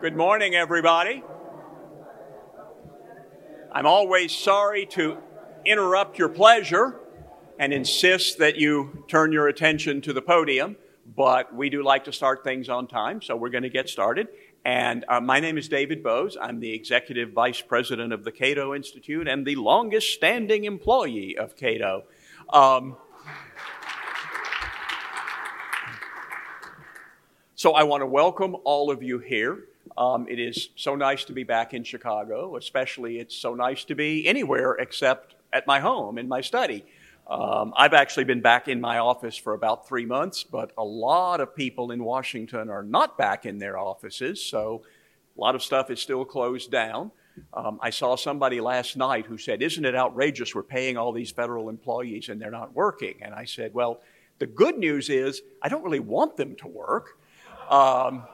Good morning, everybody. I'm always sorry to interrupt your pleasure and insist that you turn your attention to the podium, but we do like to start things on time, so we're going to get started. And uh, my name is David Boaz. I'm the Executive Vice President of the Cato Institute and the longest standing employee of Cato. Um, so I want to welcome all of you here. Um, it is so nice to be back in Chicago, especially it's so nice to be anywhere except at my home, in my study. Um, I've actually been back in my office for about three months, but a lot of people in Washington are not back in their offices, so a lot of stuff is still closed down. Um, I saw somebody last night who said, Isn't it outrageous we're paying all these federal employees and they're not working? And I said, Well, the good news is I don't really want them to work. Um,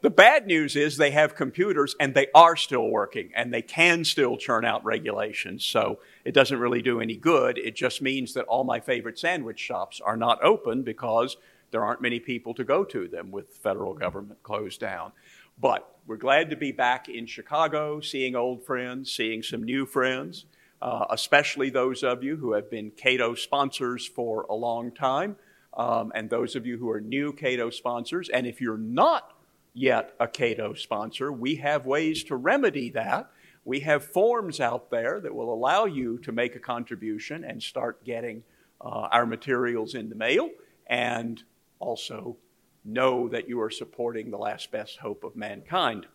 the bad news is they have computers and they are still working and they can still churn out regulations. So it doesn't really do any good. It just means that all my favorite sandwich shops are not open because there aren't many people to go to them with federal government closed down. But we're glad to be back in Chicago, seeing old friends, seeing some new friends, uh, especially those of you who have been Cato sponsors for a long time, um, and those of you who are new Cato sponsors. And if you're not yet a Cato sponsor. We have ways to remedy that. We have forms out there that will allow you to make a contribution and start getting uh, our materials in the mail and also know that you are supporting the last best hope of mankind.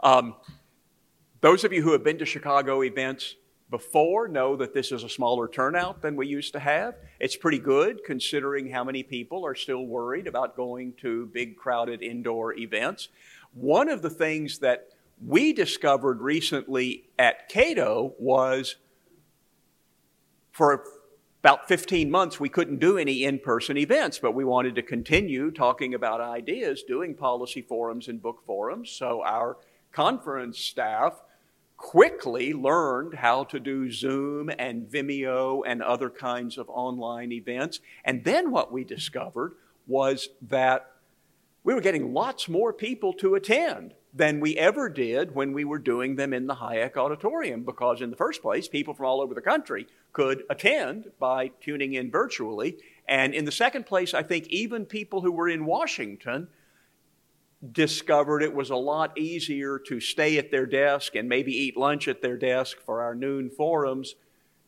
Um, those of you who have been to Chicago events before know that this is a smaller turnout than we used to have. It's pretty good considering how many people are still worried about going to big crowded indoor events. One of the things that we discovered recently at Cato was for about 15 months we couldn't do any in person events, but we wanted to continue talking about ideas, doing policy forums and book forums. So our conference staff quickly learned how to do Zoom and Vimeo and other kinds of online events. And then what we discovered was that we were getting lots more people to attend than we ever did when we were doing them in the Hayek Auditorium, because in the first place, people from all over the country could attend by tuning in virtually. And in the second place, I think even people who were in Washington discovered it was a lot easier to stay at their desk and maybe eat lunch at their desk for our noon forums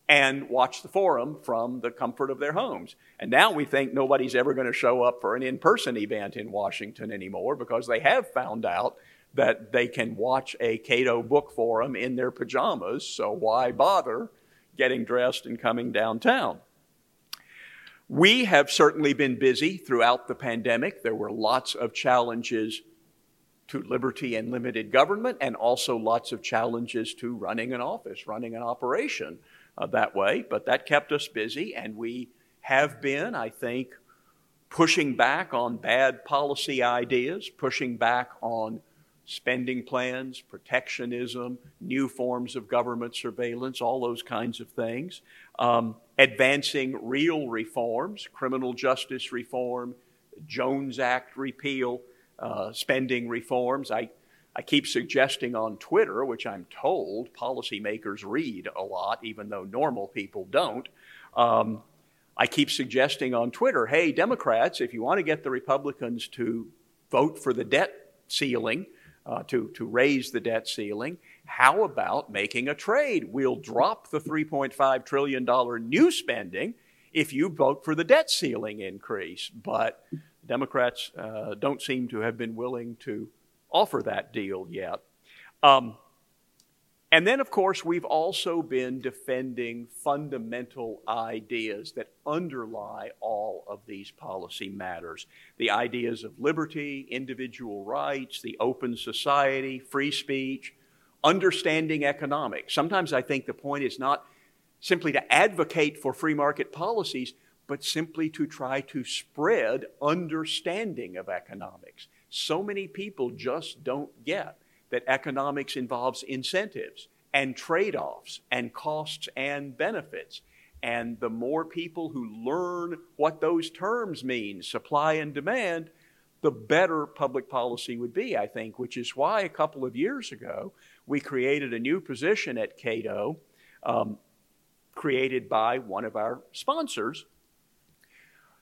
and watch the forum from the comfort of their homes. And now we think nobody's ever going to show up for an in person event in Washington anymore because they have found out that they can watch a Cato book forum in their pajamas, so why bother getting dressed and coming downtown? We have certainly been busy throughout the pandemic. There were lots of challenges to liberty and limited government, and also lots of challenges to running an office, running an operation uh, that way. But that kept us busy, and we have been, I think, pushing back on bad policy ideas, pushing back on spending plans, protectionism, new forms of government surveillance, all those kinds of things, um, advancing real reforms, criminal justice reform, Jones Act repeal, uh, spending reforms. I, I keep suggesting on Twitter, which I'm told policymakers read a lot, even though normal people don't. Um, I keep suggesting on Twitter hey, Democrats, if you want to get the Republicans to vote for the debt ceiling, uh, to, to raise the debt ceiling. How about making a trade? We'll drop the $3.5 trillion new spending if you vote for the debt ceiling increase. But Democrats uh, don't seem to have been willing to offer that deal yet. Um, and then, of course, we've also been defending fundamental ideas that underlie all of these policy matters the ideas of liberty, individual rights, the open society, free speech, understanding economics. Sometimes I think the point is not simply to advocate for free market policies, but simply to try to spread understanding of economics. So many people just don't get that economics involves incentives and trade offs and costs and benefits. And the more people who learn what those terms mean, supply and demand, the better public policy would be, I think, which is why a couple of years ago we created a new position at Cato, um, created by one of our sponsors,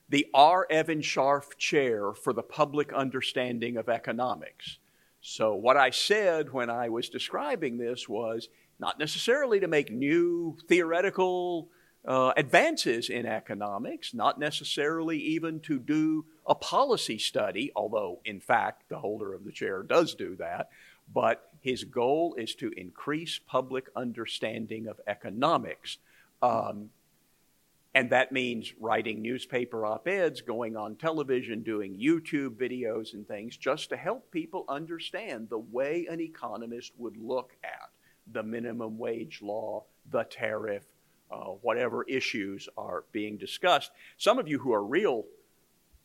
the R. Evan Scharf Chair for the Public Understanding of Economics. So, what I said when I was describing this was not necessarily to make new theoretical uh, advances in economics, not necessarily even to do a policy study, although, in fact, the holder of the chair does do that. But his goal is to increase public understanding of economics. Um, and that means writing newspaper op eds, going on television, doing YouTube videos and things, just to help people understand the way an economist would look at the minimum wage law, the tariff, uh, whatever issues are being discussed. Some of you who are real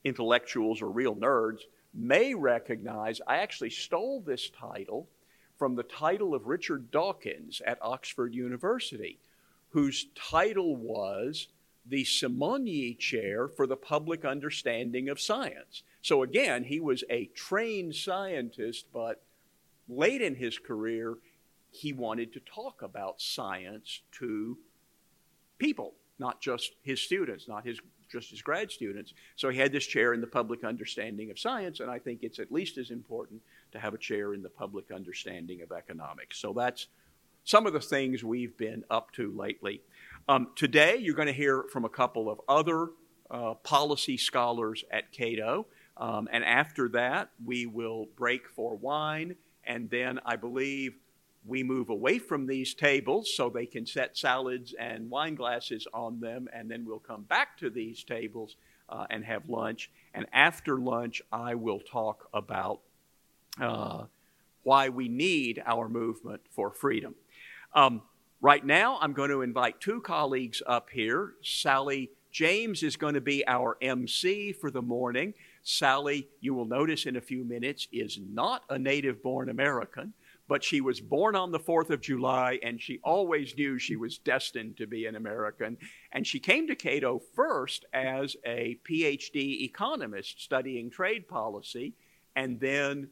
intellectuals or real nerds may recognize I actually stole this title from the title of Richard Dawkins at Oxford University, whose title was the Simonyi Chair for the Public Understanding of Science. So again, he was a trained scientist, but late in his career, he wanted to talk about science to people, not just his students, not his just his grad students. So he had this chair in the public understanding of science, and I think it's at least as important to have a chair in the public understanding of economics. So that's some of the things we've been up to lately. Um, today, you're going to hear from a couple of other uh, policy scholars at Cato. Um, and after that, we will break for wine. And then I believe we move away from these tables so they can set salads and wine glasses on them, and then we'll come back to these tables uh, and have lunch. And after lunch, I will talk about uh, why we need our movement for freedom. Um, right now, I'm going to invite two colleagues up here. Sallie James is going to be our MC for the morning. Sallie, you will notice in a few minutes, is not a native born American but she was born on the 4th of July and she always knew she was destined to be an American. And she came to Cato first as a PhD economist studying trade policy, and then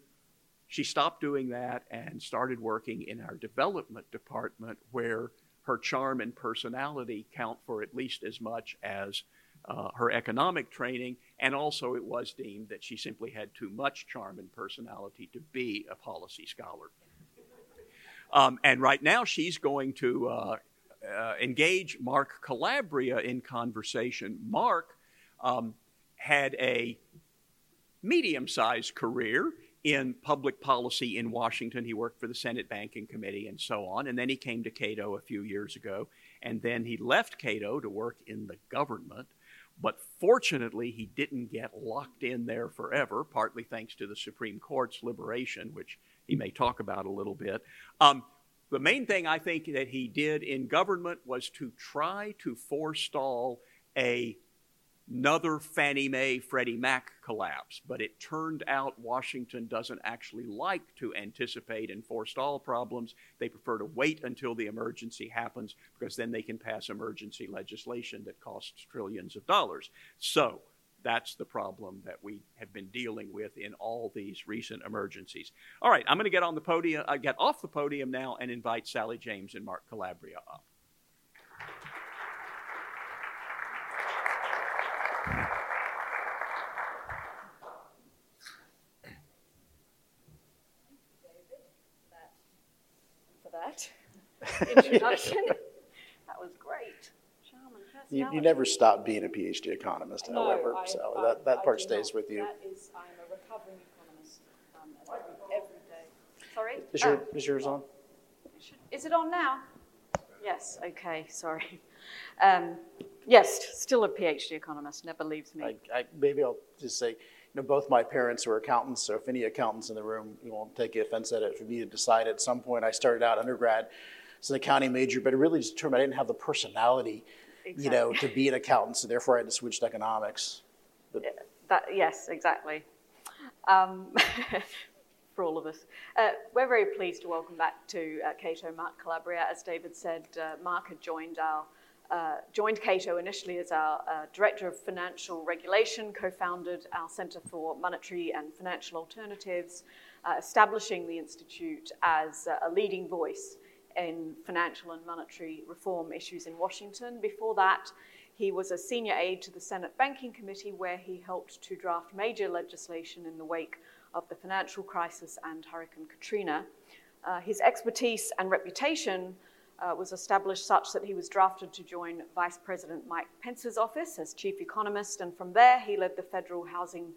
she stopped doing that and started working in our development department where her charm and personality count for at least as much as uh, her economic training, and also it was deemed that she simply had too much charm and personality to be a policy scholar. Um, and right now, she's going to uh, uh, engage Mark Calabria in conversation. Mark um, had a medium sized career in public policy in Washington. He worked for the Senate Banking Committee and so on. And then he came to Cato a few years ago. And then he left Cato to work in the government. But fortunately, he didn't get locked in there forever, partly thanks to the Supreme Court's liberation, which he may talk about a little bit. Um, the main thing I think that he did in government was to try to forestall a another Fannie Mae Freddie Mac collapse, but it turned out Washington doesn't actually like to anticipate and forestall problems. They prefer to wait until the emergency happens because then they can pass emergency legislation that costs trillions of dollars. So, that's the problem that we have been dealing with in all these recent emergencies. All right, I'm going to get on the podium, uh, get off the podium now, and invite Sallie James and Mark Calabria up. Introduction. that was great. You, you never stop being a PhD economist, No, however, I- so I- that, that I part stays not. with you. That is, I'm a recovering economist, um, every, every day. Sorry? Is your, Oh, is yours on? Is it on now? Yes, okay, sorry. Um, yes, still a PhD economist, never leaves me. I, I, maybe I'll just say, you know, both my parents were accountants, so if any accountants in the room, you won't take offense at it. For me to decide at some point, I started out undergrad as an accounting major, but it really just determined I didn't have the personality, you know, to be an accountant, so therefore I had to switch to economics. But That, yes, exactly. Um, for all of us. Uh, we're very pleased to welcome back to uh, Cato Mark Calabria. As David said, uh, Mark had joined our uh, joined Cato initially as our uh, Director of Financial Regulation, co founded our Center for Monetary and Financial Alternatives, uh, establishing the Institute as a leading voice in financial and monetary reform issues in Washington. Before that, he was a senior aide to the Senate Banking Committee, where he helped to draft major legislation in the wake of the financial crisis and Hurricane Katrina. Uh, his expertise and reputation uh, was established such that he was drafted to join Vice President Mike Pence's office as chief economist, and from there he led the Federal Housing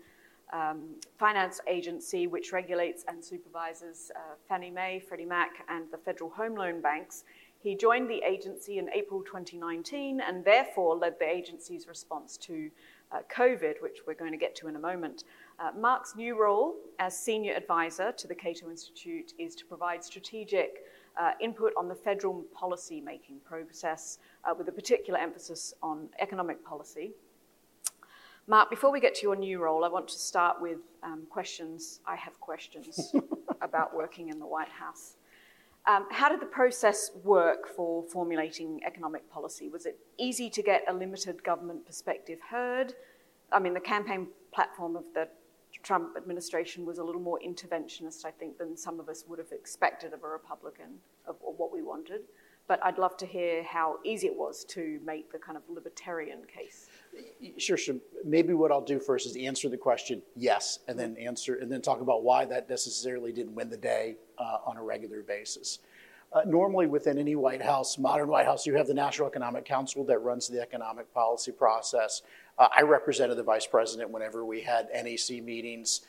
um, Finance Agency, which regulates and supervises uh, Fannie Mae, Freddie Mac, and the Federal Home Loan Banks. He joined the agency in April 2019 and therefore led the agency's response to uh, COVID, which we're going to get to in a moment. Uh, Mark's new role as senior advisor to the Cato Institute is to provide strategic uh, input on the federal policy making process uh, with a particular emphasis on economic policy. Mark, before we get to your new role, I want to start with um, questions. I have questions about working in the White House. Um, how did the process work for formulating economic policy? Was it easy to get a limited government perspective heard? I mean, the campaign platform of the Trump administration was a little more interventionist, I think, than some of us would have expected of a Republican, of, of what we wanted. But I'd love to hear how easy it was to make the kind of libertarian case. Sure, sure. Maybe what I'll do first is answer the question yes, and then answer, and then talk about why that necessarily didn't win the day uh, on a regular basis. Uh, normally, within any White House, modern White House, you have the National Economic Council that runs the economic policy process. Uh, I represented the vice president whenever we had NEC meetings.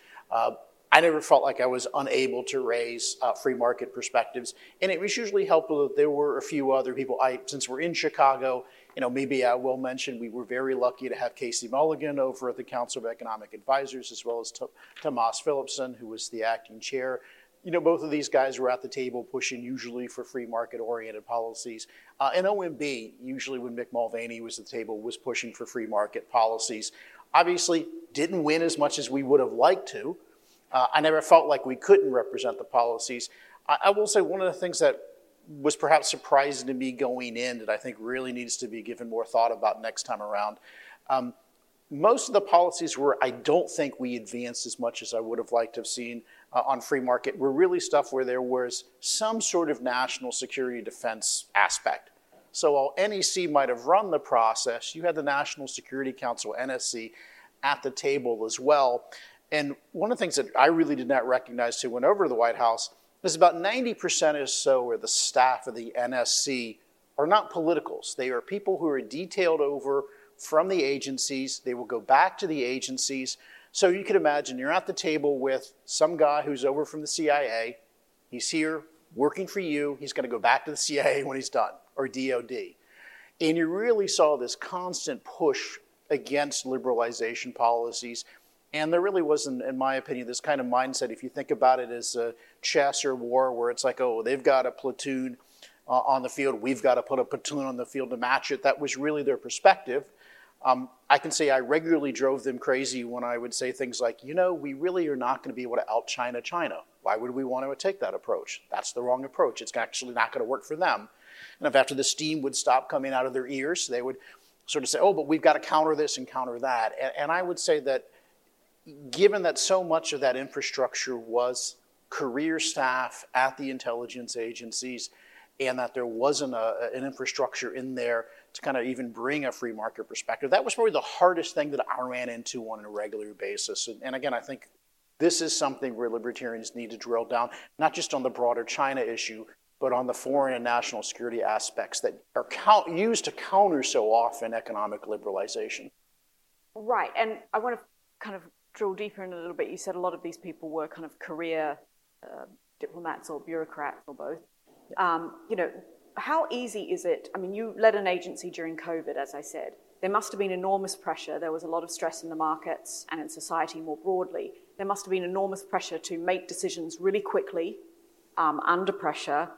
I never felt like I was unable to raise uh, free market perspectives, and it was usually helpful that there were a few other people. I, since we're in Chicago, you know, maybe I will mention we were very lucky to have Casey Mulligan over at the Council of Economic Advisors, as well as T- Tomas Philipson, who was the acting chair. You know, both of these guys were at the table pushing usually for free market oriented policies. Uh, and OMB, usually when Mick Mulvaney was at the table, was pushing for free market policies. Obviously, didn't win as much as we would have liked to. Uh, I never felt like we couldn't represent the policies. I, I, will say one of the things that was perhaps surprising to me going in that I think really needs to be given more thought about next time around. Um, most of the policies where I don't think we advanced as much as I would have liked to have seen uh, on free market were really stuff where there was some sort of national security defense aspect. So while NEC might have run the process, you had the National Security Council, NSC, at the table as well. And one of the things that I really did not recognize who went over to the White House is about 90% or so of the staff of the NSC are not politicals. They are people who are detailed over from the agencies. They will go back to the agencies. So you can imagine you're at the table with some guy who's over from the CIA. He's here working for you. He's going to go back to the CIA when he's done, or DOD. And you really saw this constant push against liberalization policies and there really wasn't, in my opinion, this kind of mindset. If you think about it as a chess or war, where it's like, oh, they've got a platoon uh, on the field, we've got to put a platoon on the field to match it. That was really their perspective. Um, I can say I regularly drove them crazy when I would say things like, you know, we really are not going to be able to out China China. Why would we want to take that approach? That's the wrong approach. It's actually not going to work for them. And if after the steam would stop coming out of their ears, they would sort of say, oh, but we've got to counter this and counter that. And, and I would say that given that so much of that infrastructure was career staff at the intelligence agencies, and that there wasn't a, an infrastructure in there to kind of even bring a free market perspective. That was probably the hardest thing that I ran into on a regular basis. And, and again, I think this is something where libertarians need to drill down, not just on the broader China issue, but on the foreign and national security aspects that are count, used to counter so often economic liberalization. Right, and I want to kind of drill deeper in a little bit, you said a lot of these people were kind of career uh, diplomats or bureaucrats or both. Um, you know, how easy is it? I mean, you led an agency during COVID, as I said. There must have been enormous pressure. There was a lot of stress in the markets and in society more broadly. There must have been enormous pressure to make decisions really quickly, um, under pressure,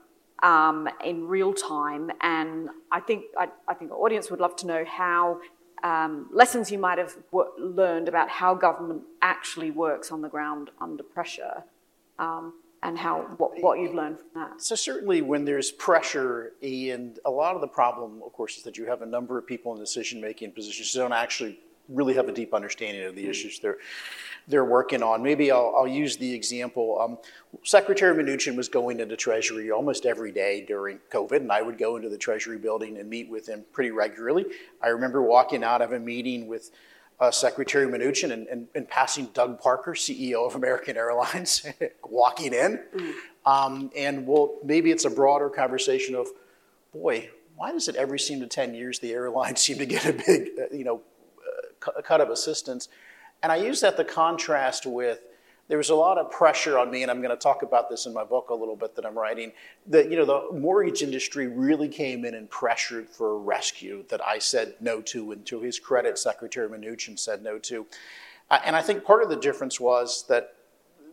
um, in real time. And I think I, I think the audience would love to know how um, lessons you might have learned about how government actually works on the ground under pressure. Um, and how what, what you've learned from that. So certainly when there's pressure, and a lot of the problem, of course, is that you have a number of people in decision-making positions who don't actually really have a deep understanding of the mm-hmm. issues they're they're working on. Maybe I'll, I'll use the example. Um, Secretary Mnuchin was going into Treasury almost every day during COVID, and I would go into the Treasury building and meet with him pretty regularly. I remember walking out of a meeting with uh, Secretary Mnuchin and, and, and, passing Doug Parker, CEO of American Airlines, walking in. Mm. Um, and well, maybe it's a broader conversation of, boy, why does it every seem to 10 years the airlines seem to get a big, uh, you know, uh, cut of assistance? And I use that to contrast with there was a lot of pressure on me, and I'm going to talk about this in my book a little bit that I'm writing. That you know the mortgage industry really came in and pressured for a rescue that I said no to, and to his credit, Secretary Mnuchin said no to. And I think part of the difference was that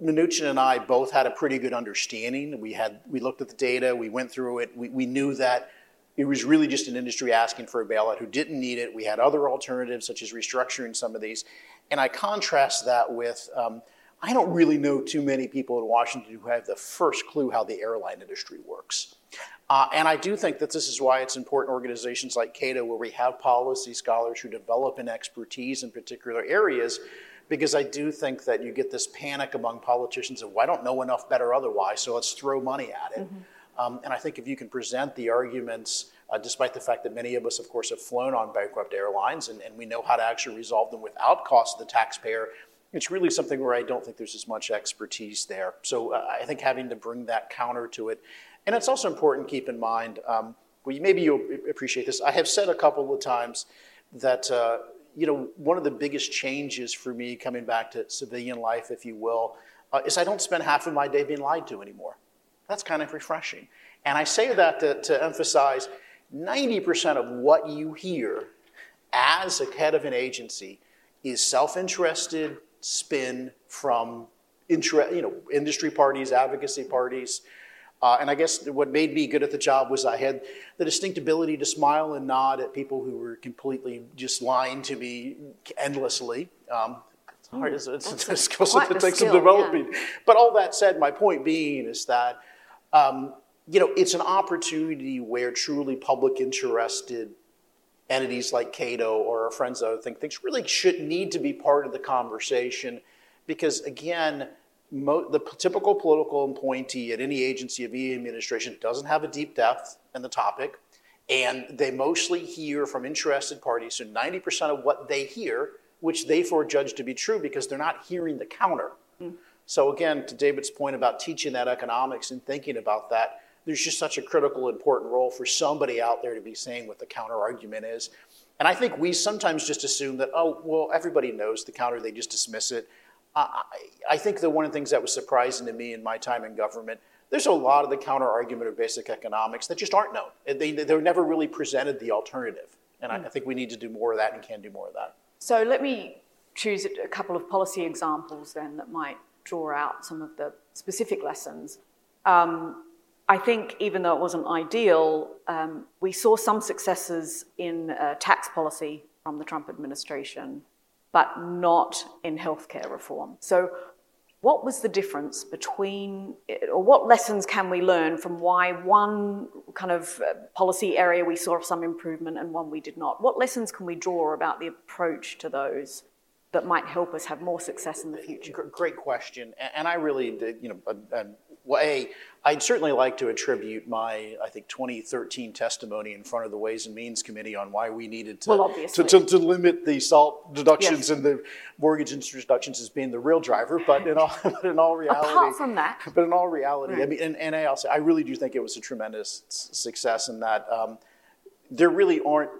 Mnuchin and I both had a pretty good understanding. We had we looked at the data, we went through it, we, we knew that it was really just an industry asking for a bailout who didn't need it. We had other alternatives, such as restructuring some of these. And I contrast that with um, I don't really know too many people in Washington who have the first clue how the airline industry works. Uh, and I do think that this is why it's important organizations like Cato, where we have policy scholars who develop an expertise in particular areas, because I do think that you get this panic among politicians of, well, I don't know enough better otherwise, so let's throw money at it. Mm-hmm. Um, and I think if you can present the arguments, uh, despite the fact that many of us, of course, have flown on bankrupt airlines and, and we know how to actually resolve them without cost to the taxpayer, it's really something where I don't think there's as much expertise there. So uh, I think having to bring that counter to it. And it's also important to keep in mind, um, well, maybe you'll appreciate this. I have said a couple of times that, uh, you know, one of the biggest changes for me coming back to civilian life, if you will, uh, is I don't spend half of my day being lied to anymore. That's kind of refreshing. And I say that to, to emphasize 90% of what you hear as a head of an agency is self interested spin from intra, you know, industry parties, advocacy parties. Uh, and I guess what made me good at the job was I had the distinct ability to smile and nod at people who were completely just lying to me endlessly. Um, it's hard. It's, it's, a skill set that takes some developing. Yeah. But all that said, my point being is that um, you know, it's an opportunity where truly public interested entities like Cato or our friends that I think things really should need to be part of the conversation because again, mo- the typical political appointee at any agency of any administration doesn't have a deep depth in the topic, and they mostly hear from interested parties. So 90% of what they hear, which they judge to be true because they're not hearing the counter. Mm. So again, to David's point about teaching that economics and thinking about that, there's just such a critical, important role for somebody out there to be saying what the counter argument is. And I think we sometimes just assume that, oh, well, everybody knows the counter, they just dismiss it. I, I think that one of the things that was surprising to me in my time in government, there's a lot of the counter argument of basic economics that just aren't known. They, they're never really presented the alternative. And I, I hmm. think we need to do more of that and can do more of that. So let me choose a couple of policy examples then that might draw out some of the specific lessons. Um, I think even though it wasn't ideal, um, we saw some successes in uh, tax policy from the Trump administration, but not in healthcare reform. So, what was the difference between, or what lessons can we learn from why one kind of uh, policy area we saw some improvement and one we did not? What lessons can we draw about the approach to those that might help us have more success in the future? Great question, and I really, you know, well, A, I'd certainly like to attribute my, I think, 2013 testimony in front of the Ways and Means Committee on why we needed to, well, to, to, to, limit the SALT deductions yes. and the mortgage interest deductions as being the real driver. But in all, but in all reality, apart from that, but in all reality, right. I mean, and, and I'll say, I really do think it was a tremendous success in that um, there really aren't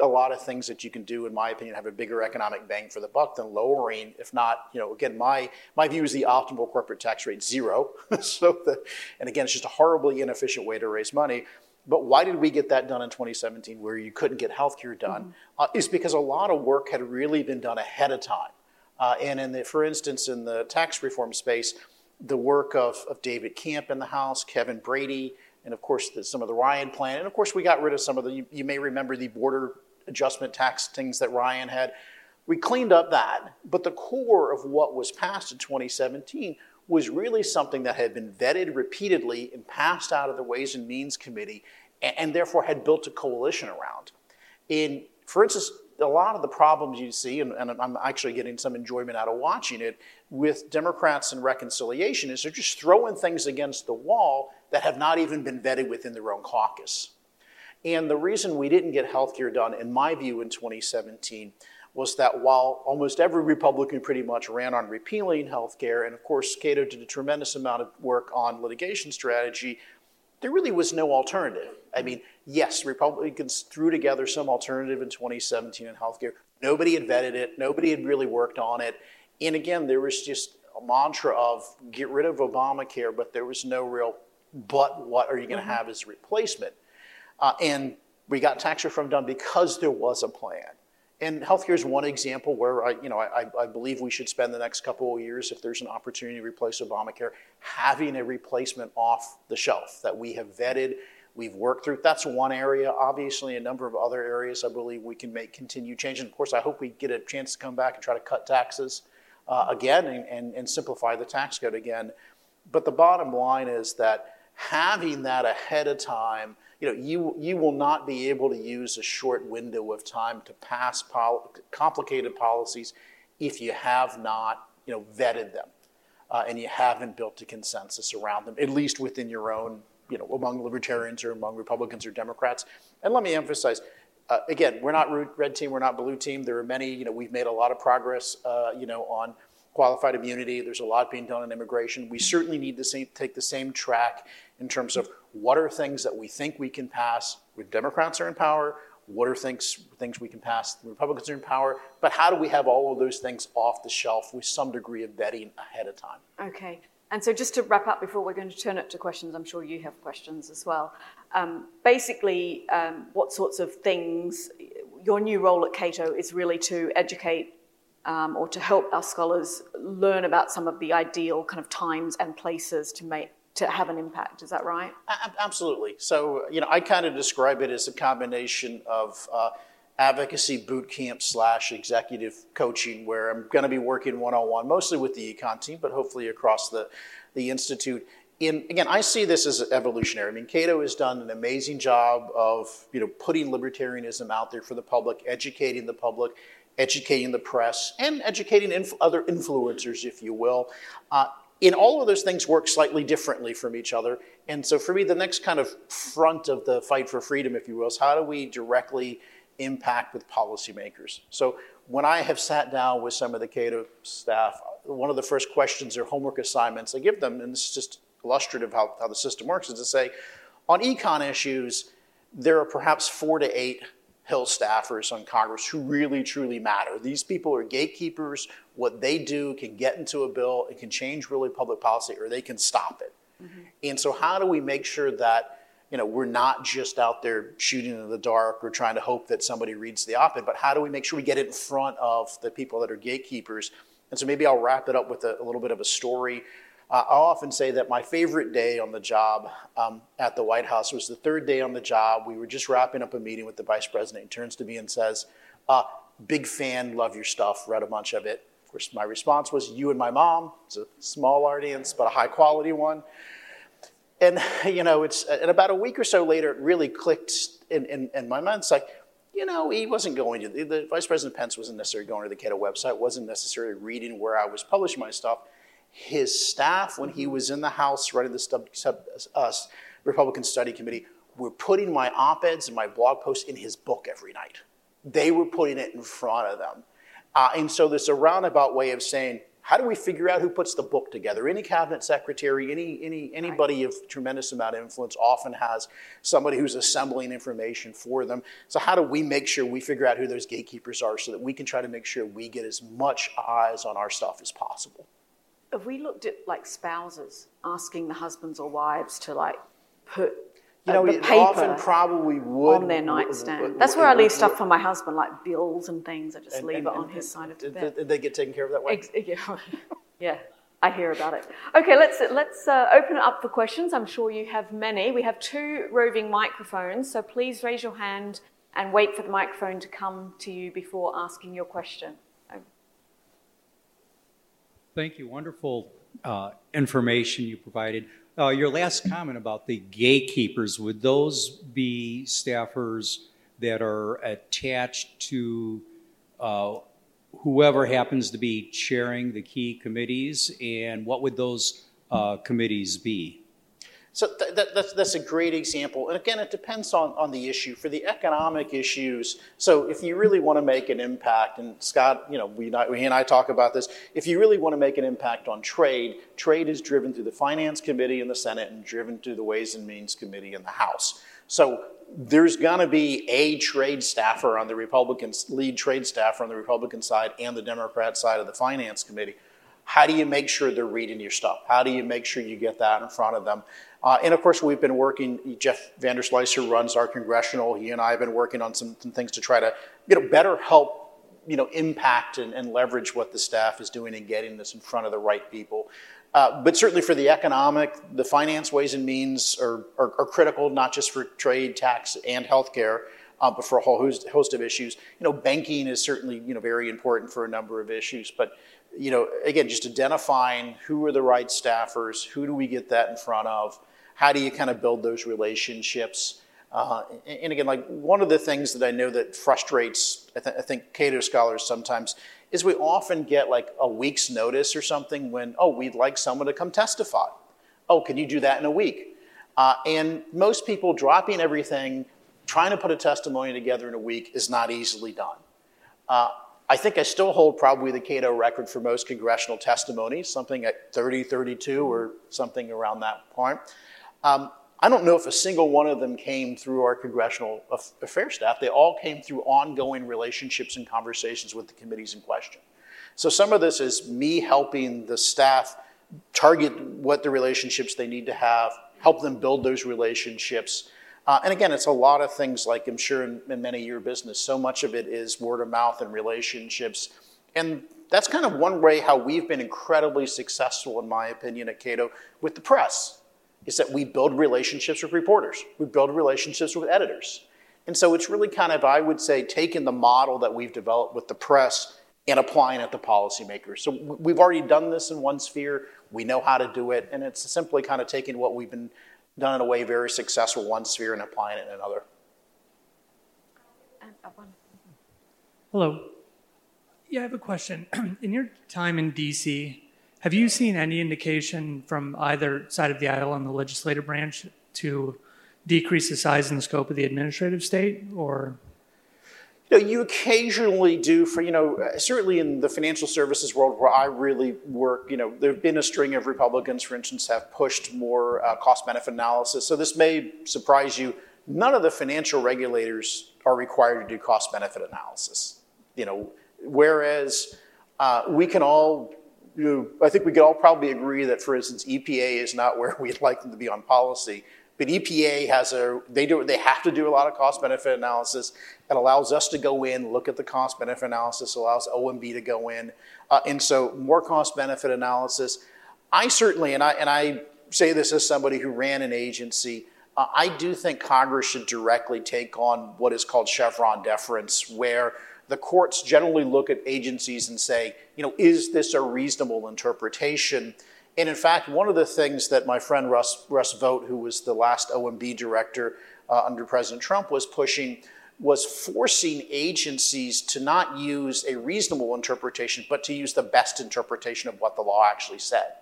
a lot of things that you can do, in my opinion, have a bigger economic bang for the buck than lowering, if not, you know, again, my, my view is the optimal corporate tax rate zero. so the, and again, it's just a horribly inefficient way to raise money. But why did we get that done in 2017 where you couldn't get healthcare done? Mm-hmm. Uh, is because a lot of work had really been done ahead of time. Uh, and in the, for instance, in the tax reform space, the work of, of David Camp in the House, Kevin Brady, and of course the, some of the Ryan plan, and of course we got rid of some of the. You, you may remember the border adjustment tax things that Ryan had. We cleaned up that, but the core of what was passed in 2017 was really something that had been vetted repeatedly and passed out of the Ways and Means Committee and, and therefore had built a coalition around. In, for instance, a lot of the problems you see, and, and, I'm actually getting some enjoyment out of watching it, with Democrats and reconciliation is they're just throwing things against the wall that have not even been vetted within their own caucus. And the reason we didn't get health care done, in my view, in 2017 was that while almost every Republican pretty much ran on repealing health care, and of course Cato did a tremendous amount of work on litigation strategy, there really was no alternative. I mean, yes, Republicans threw together some alternative in 2017 in healthcare. Nobody had vetted it, nobody had really worked on it. And again, there was just a mantra of get rid of Obamacare, but there was no real, but what are you going to mm-hmm. have as a replacement? Uh, and we got tax reform done because there was a plan. And healthcare is one example where I, you know, I, I believe we should spend the next couple of years, if there's an opportunity to replace Obamacare, having a replacement off the shelf that we have vetted, we've worked through. That's one area. Obviously, a number of other areas I believe we can make continued change. And of course, I hope we get a chance to come back and try to cut taxes uh, again and, and, and simplify the tax code again. But the bottom line is that having that ahead of time you know, you, you will not be able to use a short window of time to pass pol- complicated policies if you have not, you know, vetted them uh, and you haven't built a consensus around them, at least within your own, you know, among libertarians or among Republicans or Democrats. And let me emphasize, uh, again, we're not red team, we're not blue team. There are many, you know, we've made a lot of progress, uh, you know, on qualified immunity. There's a lot being done on immigration. We certainly need to take the same track in terms of what are things that we think we can pass when Democrats are in power, what are things, things we can pass when Republicans are in power, but how do we have all of those things off the shelf with some degree of vetting ahead of time? Okay. And so, just to wrap up before we're going to turn it to questions, I'm sure you have questions as well. Um, basically, um, what sorts of things, your new role at Cato is really to educate um, or to help our scholars learn about some of the ideal kind of times and places to make to have an impact. Is that right? Absolutely. So, you know, I kind of describe it as a combination of uh, advocacy boot camp slash executive coaching, where I'm going to be working one on one, mostly with the econ team, but hopefully across the, the institute. In, again, I see this as evolutionary. I mean, Cato has done an amazing job of you know putting libertarianism out there for the public, educating the public, educating the press, and educating inf- other influencers, if you will. Uh, all of those things work slightly differently from each other. And so for me, the next kind of front of the fight for freedom, if you will, is how do we directly impact with policymakers? So when I have sat down with some of the Cato staff, one of the first questions or homework assignments I give them, and this is just illustrative how, how the system works, is to say, on econ issues, there are perhaps four to eight Hill staffers on Congress who really truly matter. These people are gatekeepers. What they do can get into a bill, it can change really public policy, or they can stop it. Mm-hmm. And so, how do we make sure that you know we're not just out there shooting in the dark or trying to hope that somebody reads the op-ed, but how do we make sure we get it in front of the people that are gatekeepers? And so, maybe I'll wrap it up with a, a little bit of a story. Uh, I'll often say that my favorite day on the job um, at the White House was the third day on the job. We were just wrapping up a meeting with the vice president. He turns to me and says, uh, Big fan, love your stuff, read a bunch of it. Of course, my response was, You and my mom. It's a small audience, but a high quality one. And, you know, it's, and about a week or so later, it really clicked in, in, in my mind. It's like, you know, he wasn't going to, the, the Vice President Pence wasn't necessarily going to the Cato website, wasn't necessarily reading where I was publishing my stuff his staff, when he was in the House running the sub, sub, uh, Republican Study Committee, were putting my op eds and my blog posts in his book every night. They were putting it in front of them. Uh, and so there's a roundabout way of saying, how do we figure out who puts the book together? Any cabinet secretary, any, any, anybody of tremendous amount of influence often has somebody who's assembling information for them. So how do we make sure we figure out who those gatekeepers are so that we can try to make sure we get as much eyes on our stuff as possible? Have we looked at like spouses asking the husbands or wives to like put you know, the paper often probably would on their nightstand. That's where I leave stuff for my husband, like bills and things. I just and, leave and, it on and, his side of the bed. Did they get taken care of that way? Ex- yeah, yeah. I hear about it. Okay, let's let's uh, open it up for questions. I'm sure you have many. We have two roving microphones, so please raise your hand and wait for the microphone to come to you before asking your question. Thank you. Wonderful uh, information you provided. Uh, your last comment about the gatekeepers, would those be staffers that are attached to uh, whoever happens to be chairing the key committees? And what would those uh, committees be? So th- that, that's, that's a great example. And again, it depends on, on the issue. For the economic issues, so if you really want to make an impact, and Scott, you know, we, we and I talk about this, if you really want to make an impact on trade, trade is driven through the Finance Committee in the Senate and driven through the Ways and Means Committee in the House. So there's going to be a trade staffer on the Republican, lead trade staffer on the Republican side and the Democrat side of the Finance Committee. How do you make sure they're reading your stuff? How do you make sure you get that in front of them? Uh, and of course, we've been working, Jeff Vanderslice, who runs our congressional, he and I have been working on some, some things to try to you know, better help you know, impact and, and, leverage what the staff is doing and getting this in front of the right people. Uh, but certainly for the economic, the finance ways and means are, are, are critical, not just for trade, tax, and healthcare, uh, but for a whole host, host of issues. You know, banking is certainly you know very important for a number of issues. But you know, again, just identifying who are the right staffers, who do we get that in front of, how do you kind of build those relationships? Uh, and again, like one of the things that I know that frustrates, I, th- I, think, Cato scholars sometimes, is we often get like a week's notice or something when, oh, we'd like someone to come testify. Oh, can you do that in a week? Uh, and most people dropping everything, trying to put a testimony together in a week is not easily done. Uh, I think I still hold probably the Cato record for most congressional testimonies, something at 30, 32, or something around that point. Um, I don't know if a single one of them came through our congressional affairs staff. They all came through ongoing relationships and conversations with the committees in question. So some of this is me helping the staff target what the relationships they need to have, help them build those relationships. Uh, and again, it's a lot of things like I'm sure in, in many of your business, so much of it is word of mouth and relationships. And that's kind of one way how we've been incredibly successful, in my opinion, at Cato with the press is that we build relationships with reporters, we build relationships with editors. And so it's really kind of, I would say, taking the model that we've developed with the press and applying it to policymakers. So we've already done this in one sphere, we know how to do it, and it's simply kind of taking what we've been done in a way very successful one sphere and applying it in another. Hello. Yeah, I have a question. in your time in DC, have you seen any indication from either side of the aisle on the legislative branch to decrease the size and the scope of the administrative state, or? You, know, you occasionally do for, you know, certainly in the financial services world where I really work, you know, there have been a string of Republicans, for instance, have pushed more uh, cost benefit analysis. So this may surprise you. None of the financial regulators are required to do cost benefit analysis. You know, whereas uh, we can all you know, I think we could all probably agree that, for instance, EPA is not where we'd like them to be on policy. But EPA has a they do they have to do a lot of cost benefit analysis. It allows us to go in, look at the cost benefit analysis, allows OMB to go in, uh, and so more cost benefit analysis. I certainly, and I and I say this as somebody who ran an agency. Uh, I do think Congress should directly take on what is called Chevron deference, where the courts generally look at agencies and say, you know, is this a reasonable interpretation? And in fact, one of the things that my friend Russ, Russ Vought, who was the last OMB director uh, under President Trump, was pushing was forcing agencies to not use a reasonable interpretation, but to use the best interpretation of what the law actually said.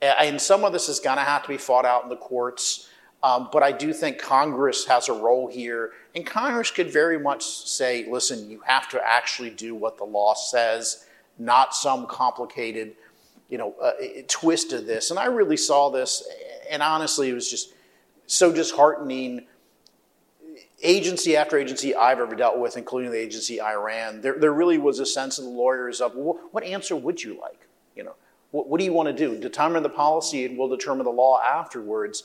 And some of this is going to have to be fought out in the courts. Um, but I do think Congress has a role here, and Congress could very much say, listen, you have to actually do what the law says, not some complicated, you know, uh, twist of this. And I really saw this, and honestly, it was just so disheartening. Agency after agency I've ever dealt with, including the agency I ran, there, there really was a sense of the lawyers of, well, what answer would you like? You know, what, what do you want to do? Determine the policy, and we'll determine the law afterwards.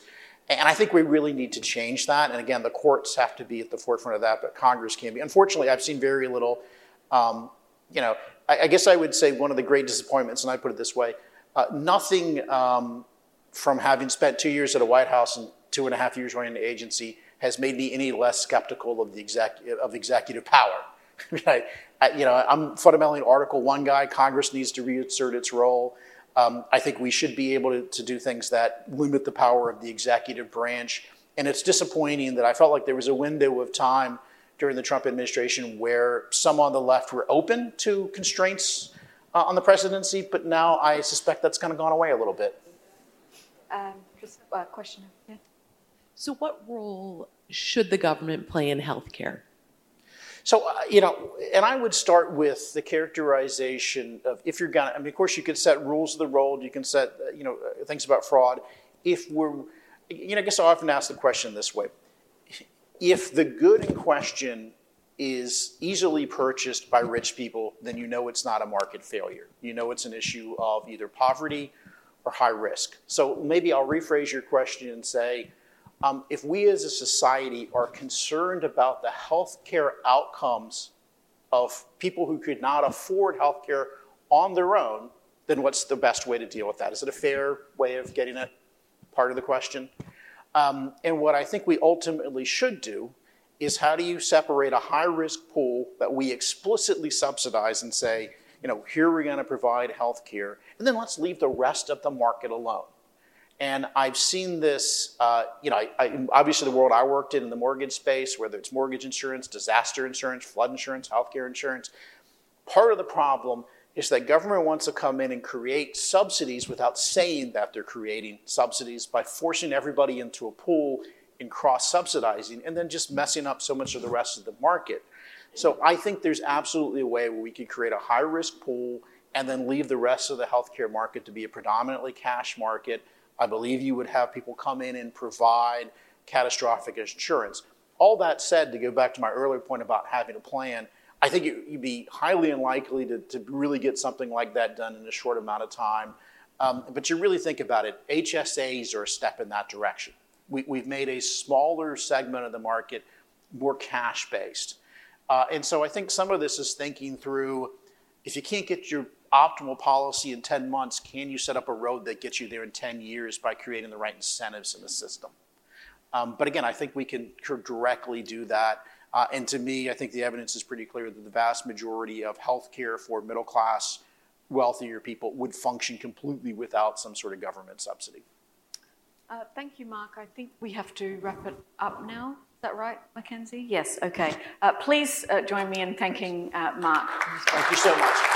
And I think we really need to change that. And again, the courts have to be at the forefront of that, but Congress can be. Unfortunately, I've seen very little. Um, you know, I, guess I would say one of the great disappointments, and I put it this way uh, nothing um, from having spent two years at a White House and two and a half years running the agency has made me any less skeptical of the exec- of executive power. I, you know, I'm fundamentally an Article One guy. Congress needs to reassert its role. Um, I think we should be able to, to do things that limit the power of the executive branch. And it's disappointing that I felt like there was a window of time during the Trump administration where some on the left were open to constraints uh, on the presidency, but now I suspect that's kind of gone away a little bit. Um, just a question. Yeah. So, what role should the government play in healthcare? So, uh, you know, and I would start with the characterization of if you're gonna, I mean, of course, you can set rules of the road, you can set, uh, you know, uh, things about fraud. If we're, you know, I guess I often ask the question this way if the good in question is easily purchased by rich people, then you know it's not a market failure. You know it's an issue of either poverty or high risk. So maybe I'll rephrase your question and say, um, if we as a society are concerned about the healthcare outcomes of people who could not afford healthcare on their own, then what's the best way to deal with that? Is it a fair way of getting at part of the question? Um, and what I think we ultimately should do is how do you separate a high risk pool that we explicitly subsidize and say, you know, here we're going to provide health care, and then let's leave the rest of the market alone. And I've seen this, uh, you know, I, I, obviously the world I worked in in the mortgage space, whether it's mortgage insurance, disaster insurance, flood insurance, healthcare insurance. Part of the problem is that government wants to come in and create subsidies without saying that they're creating subsidies by forcing everybody into a pool and cross subsidizing and then just messing up so much of the rest of the market. So I think there's absolutely a way where we could create a high risk pool and then leave the rest of the healthcare market to be a predominantly cash market I believe you would have people come in and provide catastrophic insurance. All that said, to go back to my earlier point about having a plan, I think it, you'd be highly unlikely to, to really get something like that done in a short amount of time. Um, but you really think about it, HSAs are a step in that direction. We, we've made a smaller segment of the market more cash based. Uh, and so I think some of this is thinking through if you can't get your optimal policy in 10 months, can you set up a road that gets you there in 10 years by creating the right incentives in the system? Um, but again, I think we can directly do that. Uh, and to me, I think the evidence is pretty clear that the vast majority of healthcare for middle class, wealthier people would function completely without some sort of government subsidy. Uh, thank you, Mark. I think we have to wrap it up now. Is that right, Mackenzie? Yes, okay. Uh, please uh, join me in thanking uh, Mark. Thank you so much.